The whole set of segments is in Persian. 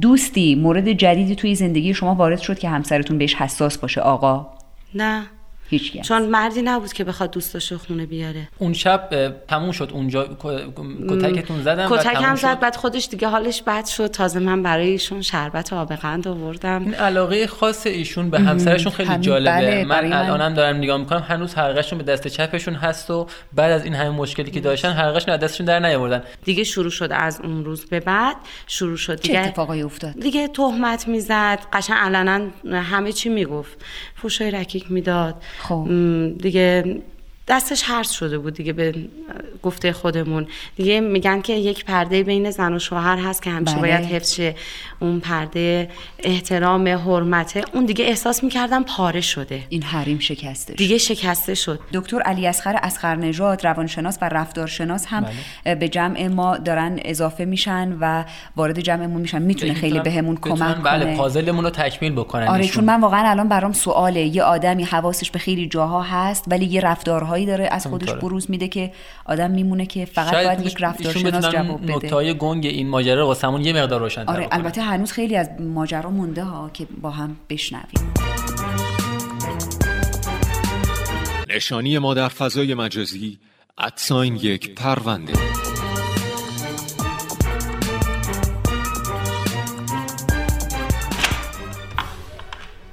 دوستی مورد جدیدی توی زندگی شما وارد شد که همسرتون بهش حساس باشه آقا؟ نه. هیچ کس. چون مردی نبود که بخواد دوست داشته خونه بیاره. اون شب تموم شد. اونجا کتکتون زدن و کتک تموم هم. زد بعد خودش دیگه حالش بد شد. تازه من برای ایشون شربت آب قند آوردم. این علاقه خاص ایشون به همسرشون خیلی جالبه. بله، من الانم دارم نگاه می‌کنم. هنوز حلقهشون به دست چپشون هست و بعد از این همه مشکلی که داشتن حلقهشون از دستشون در نیاوردن. دیگه شروع شد از اون روز به بعد. شروع شد چه دیگه اتفاقایی افتاد؟ دیگه تهمت می‌زد. قشنگ علنا همه چی می‌گفت. فوشای رکیک می‌داد. خب. دیگه دستش هرس شده بود دیگه به گفته خودمون. دیگه میگن که یک پرده بین زن و شوهر هست که همیشه بله. باید حفظ شه. اون پرده احترام حرمته اون دیگه احساس می‌کردم پاره شده. این حریم شکسته شد. دیگه شکسته شد. دکتر علی اصغر اسخرنژاد روانشناس و رفتارشناس هم به جمع ما دارن اضافه میشن و وارد جمعمون میشن. می‌تونه خیلی بهمون بتونن کمک بله کنه. پازلمون رو تکمیل بکنن آره ایشون. چون من واقعا الان برام سواله. یه آدمی حواسش به خیلی جاها هست ولی یه رفتارهایی داره از خودش. بروز میده که آدم میمونه که فقط باید یک رفتارشناس جواب بده. نکته‌های گنگ این ماجرا رو واسمون یه مقدار روشن آره البته هنوز خیلی از ماجرا مونده ها که با هم بشنویم. نشانی ما در فضای مجازی ادساین یک پرونده.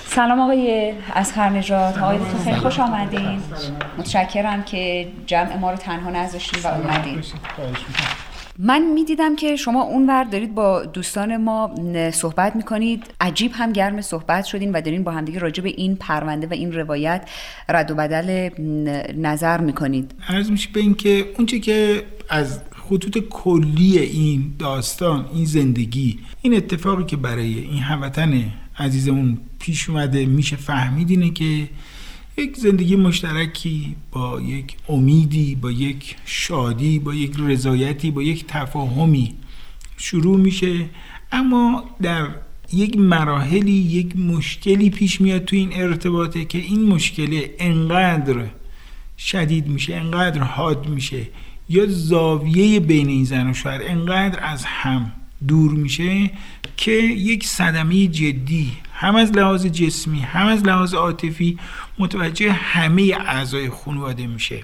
سلام آقای اسخر نژاد. آقای دکتر خیلی خوش آمدین. متشکرم که جمع ما رو تنها نذاشتین و اومدین. من می‌دیدم که شما اونور دارید با دوستان ما صحبت می‌کنید. عجیب هم گرم صحبت شدین و دارین با همدیگه راجع به این پرونده و این روایت رد و بدل نظر می‌کنید. عرض میشه به این که اونچه که از خطوط کلی این داستان این زندگی این اتفاقی که برای این هموطن عزیزمون پیش اومده میشه فهمید اینه که یک زندگی مشترکی با یک امیدی با یک شادی با یک رضایتی با یک تفاهمی شروع میشه. اما در یک مراحلی یک مشکلی پیش میاد تو این ارتباطه که این مشکل انقدر شدید میشه انقدر حاد میشه. یا زاویه بین این زن و شوهر انقدر از هم دور میشه که یک صدمه جدی هم از لحاظ جسمی هم از لحاظ عاطفی متوجه همه اعضای خانواده میشه.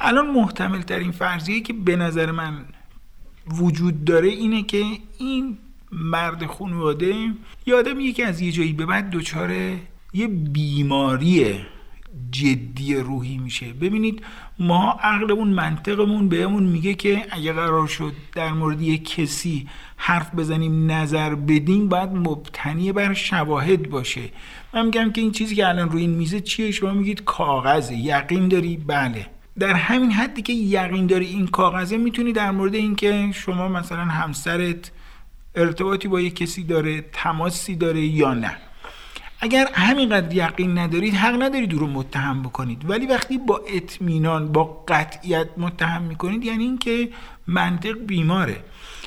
الان محتمل ترین فرضیه که به نظر من وجود داره اینه که این مرد خانواده یه آدمیه که از یه جایی به بعد دچار یه بیماری جدی روحی میشه. ببینید ما عقلمون منطقمون بهمون میگه که اگه قرار شد در مورد یک کسی حرف بزنیم نظر بدیم باید مبتنی بر شواهد باشه. من میگم که این چیزی که الان روی این میزه چیه؟ شما میگید کاغذه. یقین داری؟ بله. در همین حدی که یقین داری این کاغذه می‌تونی در مورد اینکه شما مثلا همسرت ارتباطی با یک کسی داره تماسی داره یا نه. اگر همینقدر یقین ندارید حق ندارید او رو متهم بکنید. ولی وقتی با اطمینان با قطعیت متهم می‌کنید یعنی اینکه منطق بیماره.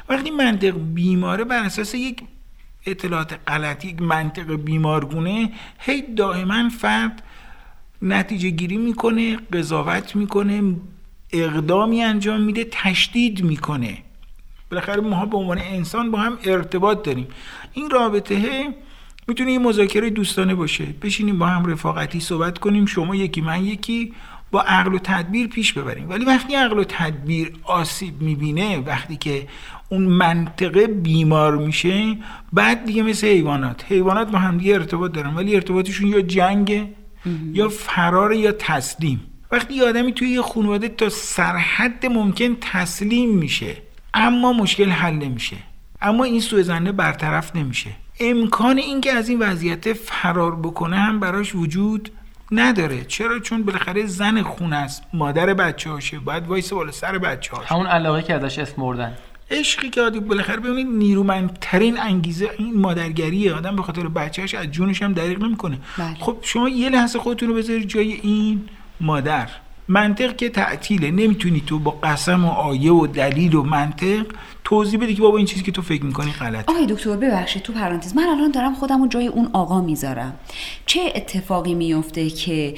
وقتی منطق بیماره بر اساس یک اطلاعات غلط یک منطق بیمارگونه هی دائما فرد نتیجه گیری می‌کنه قضاوت می‌کنه اقدامی انجام میده تشدید می‌کنه. بالاخره ما به عنوان انسان با هم ارتباط داریم. این رابطه می‌تونه یه مذاکره دوستانه باشه. بشینیم با هم رفاقتی صحبت کنیم شما یکی من یکی با عقل و تدبیر پیش ببریم. ولی وقتی عقل و تدبیر آسیب می‌بینه وقتی که اون منطقه بیمار میشه بعد دیگه مثل حیوانات. حیوانات با هم دیگه ارتباط دارن ولی ارتباطشون یا جنگه یا فرار یا تسلیم. وقتی یه آدمی توی یه خانواده تا سرحد ممکن تسلیم میشه اما مشکل حل نمیشه. اما این سوء برطرف نمیشه. امکان اینکه از این وضعیت فرار بکنه هم براش وجود نداره. چرا؟ چون بالاخره زن خونه است. مادر بچه هاشه. باید وایس بالا سر بچه هاشه. همون علاقه که ازش اسم بردن عشقی که عادی بالاخره ببینید نیرومندترین انگیزه این مادرگریه. آدم به خاطر بچهش از جونش هم دریغ نمی‌کنه. بله. خب شما یه لحظه خودتون رو بذارید جای این مادر. منطق که تعطیله. نمی‌تونی تو با قسم و آیه و دلیل و منطق توضیح بدی که بابا این چیزی که تو فکر می‌کنی غلطه. آقای دکتر ببخشید تو پرانتز. من الان دارم خودم رو جای اون آقا می‌ذارم. چه اتفاقی میفته که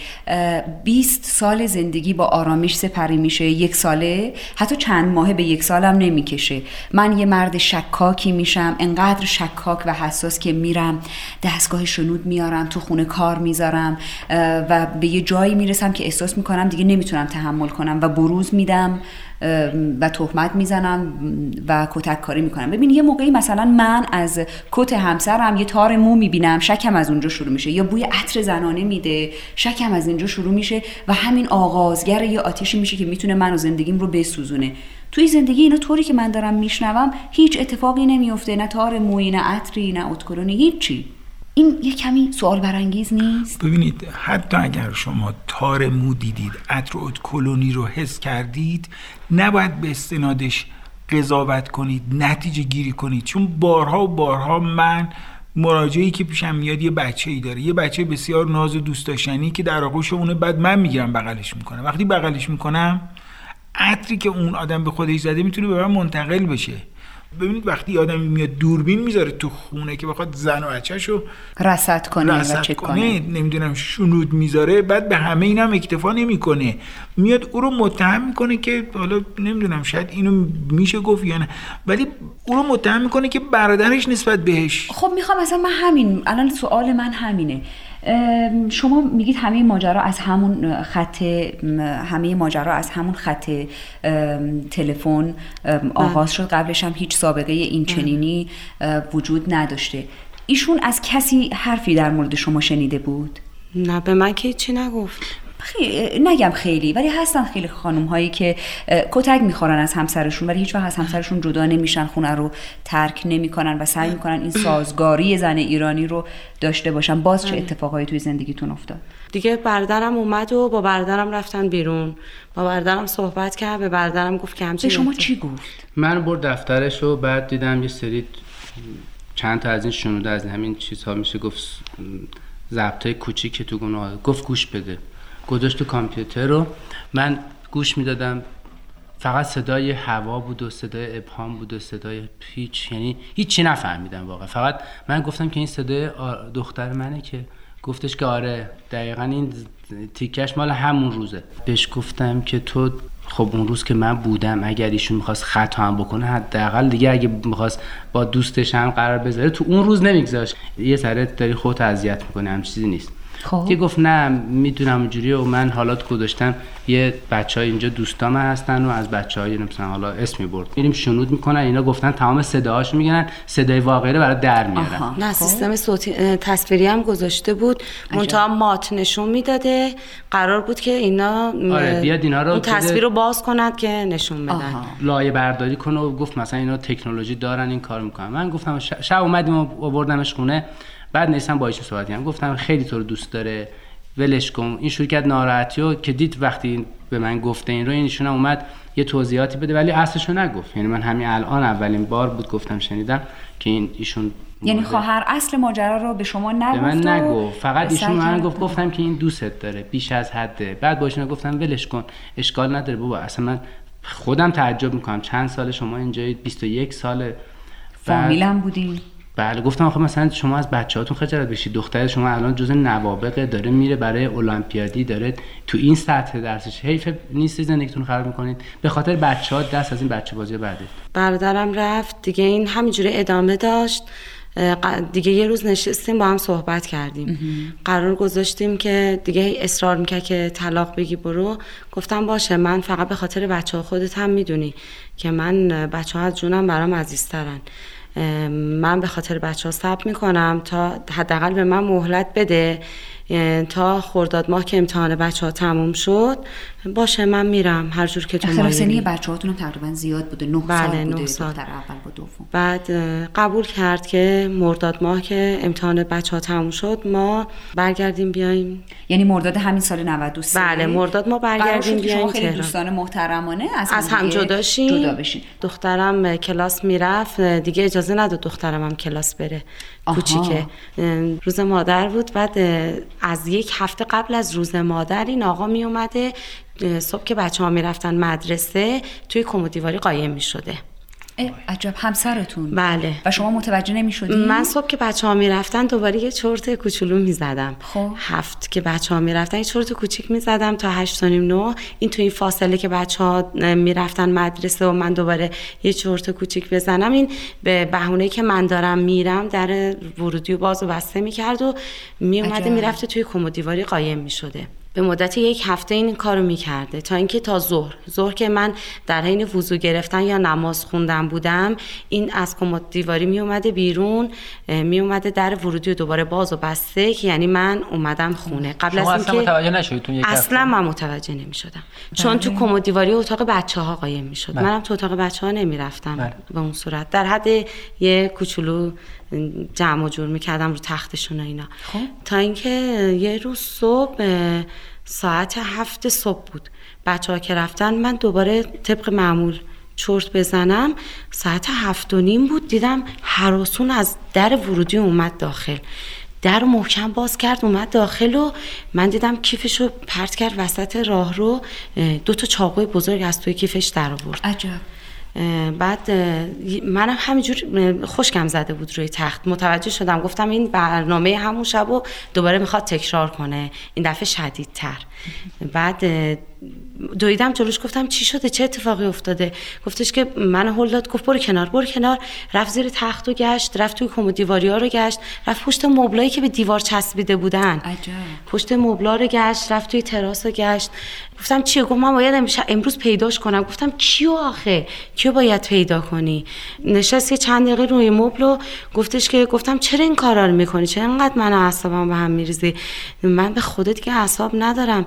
20 سال زندگی با آرامش سپری میشه؟ یک ساله؟ حتی چند ماهه به یک سالم نمی‌کشه. من یه مرد شکاکی میشم. انقدر شکاک و حساس که میرم. دستگاه شنود میارم تو خونه کار می‌ذارم و به یه جایی می‌رسم که احساس می‌کنم دیگه نمی‌تونم تحمل کنم و بروز میدم و تهمت می‌زنم و کتک کاری می‌کنم. ببین یه موقعی مثلا من از کت همسرم یه تار مو می‌بینم شکم از اونجا شروع میشه. یا بوی عطر زنانه میده شکم از اینجا شروع میشه و همین آغازگر یه آتیشی میشه که می‌تونه من و زندگیم رو بسوزونه. توی زندگی اینا طوری که من دارم میشنوم هیچ اتفاقی نمیفته نه تار موی نه عطری نه اتکلونی هیچی. این یه کمی سوال برانگیز نیست؟ ببینید حتی اگر شما تار مو دیدید عطر کلونی رو حس کردید نباید به استنادش قضاوت کنید نتیجه گیری کنید. چون بارها و بارها من مراجعی که پیشم میاد یه بچه ای داره. یه بچه بسیار ناز و دوست داشتنی که در آغوش اونه بعد من می‌گیرم بغلش می‌کنم. وقتی بغلش می‌کنم عطری که اون آدم به خودش زده می‌تونه به من منتقل بشه. ببینید وقتی آدمی میاد دوربین می‌ذاره تو خونه که بخواد زن و بچه‌شو رصد کنه و چک کنه نمی‌دونم شنود می‌ذاره بعد به همه اینم اکتفا نمی‌کنه. میاد او رو متهم می‌کنه که حالا نمی‌دونم شاید اینو میشه گفت یا نه. ولی او رو متهم می‌کنه که برادرش نسبت بهش. خب می‌خوام مثلا من همین الان سوال من همینه. شما میگید همه ماجرا از همون خط همه ماجرا از همون خط تلفن آغاز شد. قبلش هم هیچ سابقه این چنینی وجود نداشته. ایشون از کسی حرفی در مورد شما شنیده بود؟ نه به من که چی نگفت. نگم خیلی ولی هستن خیلی خانم هایی که کتک می‌خورن از همسرشون ولی هیچ وقت از همسرشون جدا نمیشن خونه رو ترک نمی‌کنن و سعی می‌کنن این سازگاری زن ایرانی رو داشته باشن. باز چه بله. اتفاقایی توی زندگیتون افتاد؟ دیگه برادرم اومد و با برادرم رفتن بیرون. با برادرم صحبت کرد به برادرم گفت که همچین شما چی گفت؟ من برد دفترش و بعد دیدم یه سری چند تا از این شنوده از همین چیزها میشه گفت ضبطای کوچیک که تو گناه گفت گوش بده. گذاشت تو کامپیوتر رو. من گوش می‌دادم فقط صدای هوا بود و صدای ابهام بود و صدای پیچ یعنی هیچی نفهمیدم واقعا. فقط من گفتم که این صدای دختر منه که گفتش که آره دقیقا این تیکش مال همون روزه. بهش گفتم که تو خب اون روز که من بودم اگر ایشون می‌خواست خطا هم بکنه حداقل دیگه اگه می‌خواست با دوستش هم قرار بذاره تو اون روز نمیگذاشت. یه سره داری خودت اذیت می‌کنه هم چیزی نیست. که گفت نه می‌دونم اینجوری و من حالات گذاشتم. یه بچه های اینجا دوستام هستن و از بچه های مثلا حالا اسمی برد میریم شنود می‌کنن اینا گفتن تمام صداهاش میگن صدای واقعی رو برای در میارن. نه خب. سیستم صوتی تصویری هم گذاشته بود. منتها مات نشون می‌داده. قرار بود که اینا آره بیاد اینا رو تصویر رو باز کند که نشون بدن. لایه برداری کنه و گفت مثلا اینا تکنولوژی دارن این کار می‌کنن. من گفتم شب اومدیم و بردمش خونه. بعد نیستم با ایشون صحبت کردم. گفتم خیلی تو رو دوست داره ولش کن. این کرد ناراحتی و که دید وقتی به من گفته این رو اینشون اومد یه توضیحاتی بده. ولی اصلشو نگفت. یعنی من همین الان اولین بار بود گفتم شنیدم که این ایشون یعنی خواهر اصل ماجرا رو به شما نگفت به من نگفت. فقط ایشون من گفت گفتم که این دوستت داره. بیش از حده. بعد باشون گفتم ولش کن. اشکال نداره بابا. اصلا من خودم تعجب می‌کنم. چند سال شما اینجا 21 سال. فامیلم بودیم بله گفتم آخه مثلا شما از بچه‌هاتون خجالت بشید. دختر شما الان جز نوابق داره میره برای المپیادی داره تو این سطح درسش حیف نیست زندگیتون خراب می‌کنید. به خاطر بچه‌ها دست از این بچه بازی بعده برادرم رفت دیگه این همینجوری ادامه داشت. دیگه یه روز نشستیم با هم صحبت کردیم. قرار گذاشتیم که دیگه اصرار می‌کرد که طلاق بگی برو. گفتم باشه من فقط به خاطر بچه ها خودت هم می‌دونی که من بچه ها از جونم برام عزیزترن. من به خاطر بچه ها ثبت می‌کنم تا حداقل به من مهلت بده. تا خرداد ماه که امتحان بچه ها تموم شد باشه من میرم هر جور که تو مایلی. سنی بچه هاتون تقریبا زیاد بوده نه بله سال بوده سال. دختر اول با دوم. بعد قبول کرد که مرداد ماه که امتحان بچه ها تموم شد ما برگردیم بیایم. یعنی مرداد همین سال 93 بله مرداد ما برگردیم بیایم خیلی دوستان محترمانه از, از هم جدا جدا بشین. دخترم کلاس می‌رفت دیگه اجازه نداد دخترم هم کلاس بره. کوچیکه. روز مادر بود بعد از یک هفته قبل از روز مادر این آقا می اومده صبح که بچه ها می‌رفتن مدرسه توی کمدیواری قایم می شده عجب همسرتون. بله. و شما متوجه نمی؟ من صبح که بچه ها می رفتن دوباره یه چرت کوچولو می زدم خب. هفت که بچه ها می رفتن یه چرت کوچیک می زدم تا هشت و نیم نو این تو این فاصله که بچه ها می رفتن مدرسه و من دوباره یه چرت کوچیک بزنم این به بهونه که من دارم میرم در ورودی و باز و بسته می کرد و می اومده می رفته توی کمدیواری قایم می شده به مدت یک هفته این کارو می‌کرده. تا اینکه تا ظهر. ظهر که من در حین وضو گرفتن یا نماز خوندن بودم این از کمد دیواری می اومده بیرون می اومده در ورودی و دوباره باز و بسته که یعنی من اومدم خونه. قبل شما از اصلا اینکه متوجه نشدید یک اصلا؟ من متوجه نمی شدم چون تو کمد دیواری اتاق بچه ها قایم می شد بله. منم تو اتاق بچه ها نمی رفتم بله. به اون صورت. در حد یه کوچولو جمع و جور می‌کردم رو تختشون و اینا. خب. تا اینکه یه روز صبح ساعت هفت صبح بود. بچه ها که رفتن من دوباره طبق معمول چرت بزنم. ساعت هفت و نیم بود دیدم حراسون از در ورودی اومد داخل. در محکم باز کرد اومد داخل و من دیدم کیفش رو پرت کرد وسط راه رو. دو تا چاقوی بزرگ از توی کیفش در آورد. عجب. بعد منم همینجور اه، خشکم زده بود روی تخت. متوجه شدم گفتم این برنامه همون شب و دوباره می‌خواد تکرار کنه. این دفعه شدیدتر. بعد دویدم جلوش گفتم چی شده؟ چه اتفاقی افتاده؟ گفتش که من هل داد گفت برو کنار برو کنار. رفت زیر تخت و گشت رفت توی کمدیواری ها رو گشت. رفت پشت مبلایی که به دیوار چسبیده بودن. عجب. پشت مبلا رو گشت رفت توی تراس رو گشت. گفتم چیه؟ گفت من باید امروز پیداش کنم. گفتم کیو آخه؟ کیو باید پیدا کنی؟ نشست یه چند دقیقه روی مبل و گفتش که گفتم چرا این کارا رو می‌کنی؟ چرا اینقدر من اعصابم به هم میریزی؟ من به خودت دیگه اعصاب ندارم.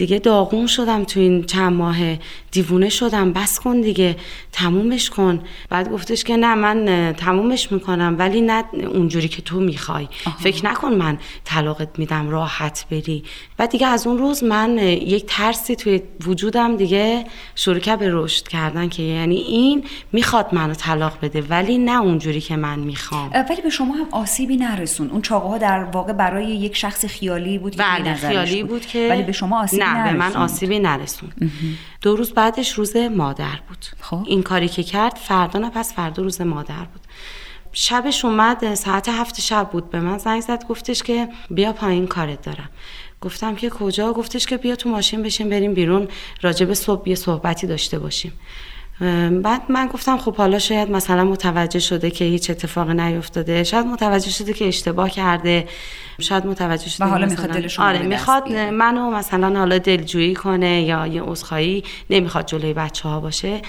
دیگه داغون شدم تو این چند ماه دیوونه شدم. بس کن دیگه. تمومش کن. بعد گفتش که نه من تمومش می‌کنم. ولی نه اونجوری که تو می‌خوای. فکر نکن من طلاقت میدم راحت بری. بعد دیگه از اون روز من یک ترسی توی وجودم دیگه شروع کرد به رشد کردن که یعنی این می‌خواد منو طلاق بده ولی نه اونجوری که من می‌خوام. ولی به شما هم آسیبی نرسون. اون چاقوها در واقع برای یک شخص خیالی بود که بله خیالی بود. که ولی به شما آسیبی نه به من. آسیبی نرسوند. دو روز بعدش روز مادر بود. خب. این کاری که کرد فردا نه پس فردا روز مادر بود. شبش اومد ساعت هفت شب بود. به من زنگ زد گفتش که بیا پایین کارت دارم. گفتم که کجا؟ گفتش که بیا تو ماشین بشین بریم بیرون راجب صبح یه صحبتی داشته باشیم. بعد من گفتم خب حالا شاید مثلا متوجه شده که هیچ اتفاقی نیفتاده شاید متوجه شده که اشتباه کرده شاید متوجه شده و حالا می‌خواد دل شما رو آره می‌خواد. منو مثلا حالا دلجویی کنه یا یه عذرخواهی نمی‌خواد جلوی بچه ها باشه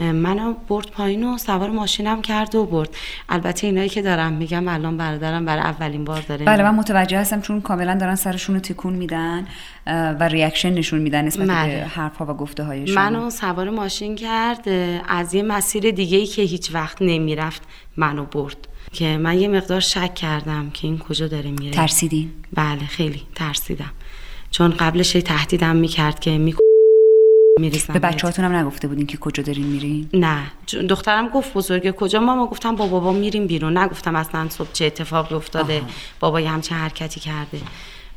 منو برد پایین و سوار ماشینم کرد و برد. البته اینایی که دارم میگم الان برادرم برای اولین بار داره بله من متوجه هستم چون کاملا دارن سرشون رو تکون میدن و ریاکشن نشون میدن نسبت بله. به حرفها و گفته های شما منو سوار ماشین کرد از یه مسیر دیگه ای که هیچ وقت نمی‌رفت منو برد. که من یه مقدار شک کردم که این کجا داره میره. ترسیدین بله خیلی ترسیدم. چون قبلش تهدیدم می‌کرد که می میریزم به بچه هاتون هم نگفته بودین که کجا دارین میرین؟ نه دخترم گفت بزرگه. کجا؟ ماما گفتم با بابا میریم بیرون. نگفتم اصلا صبح چه اتفاقی افتاده. بابا یه همچین حرکتی کرده.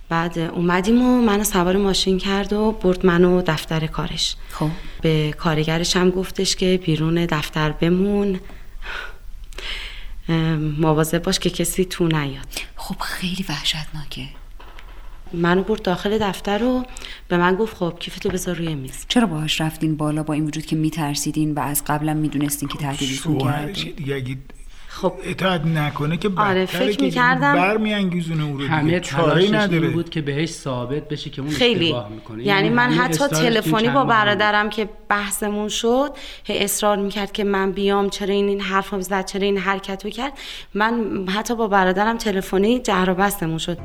بعد اومدیم و منو سوار ماشین کرد و برد منو دفتر کارش. خب. به کارگرش هم گفتش که بیرون دفتر بمون. مواظب باش که کسی تو نیاد. خب خیلی وحشتناکه. منو برد داخل دفتر و به من گفت خب کیفتو بذار روی میز. چرا باهاش رفتین بالا با این وجود که میترسیدین و از قبلا می‌دونستین که تهدیدتون شوهرش کرده خب. اطاعت نکنه که آره، فکر که می‌کردم- برمیانگیزونه اون رو همه دیگه چاره نداره این بود که بهش ثابت بشه که اون خیلی. اشتباه می‌کنه. یعنی من همه حتی تلفنی با. برادرم که بحثمون شد هی اصرار می‌کرد که من بیام چرا این این حرف رو زد چرا این حرکت رو کرد. من حتی با برادرم تلفنی جهر و بستمون شد.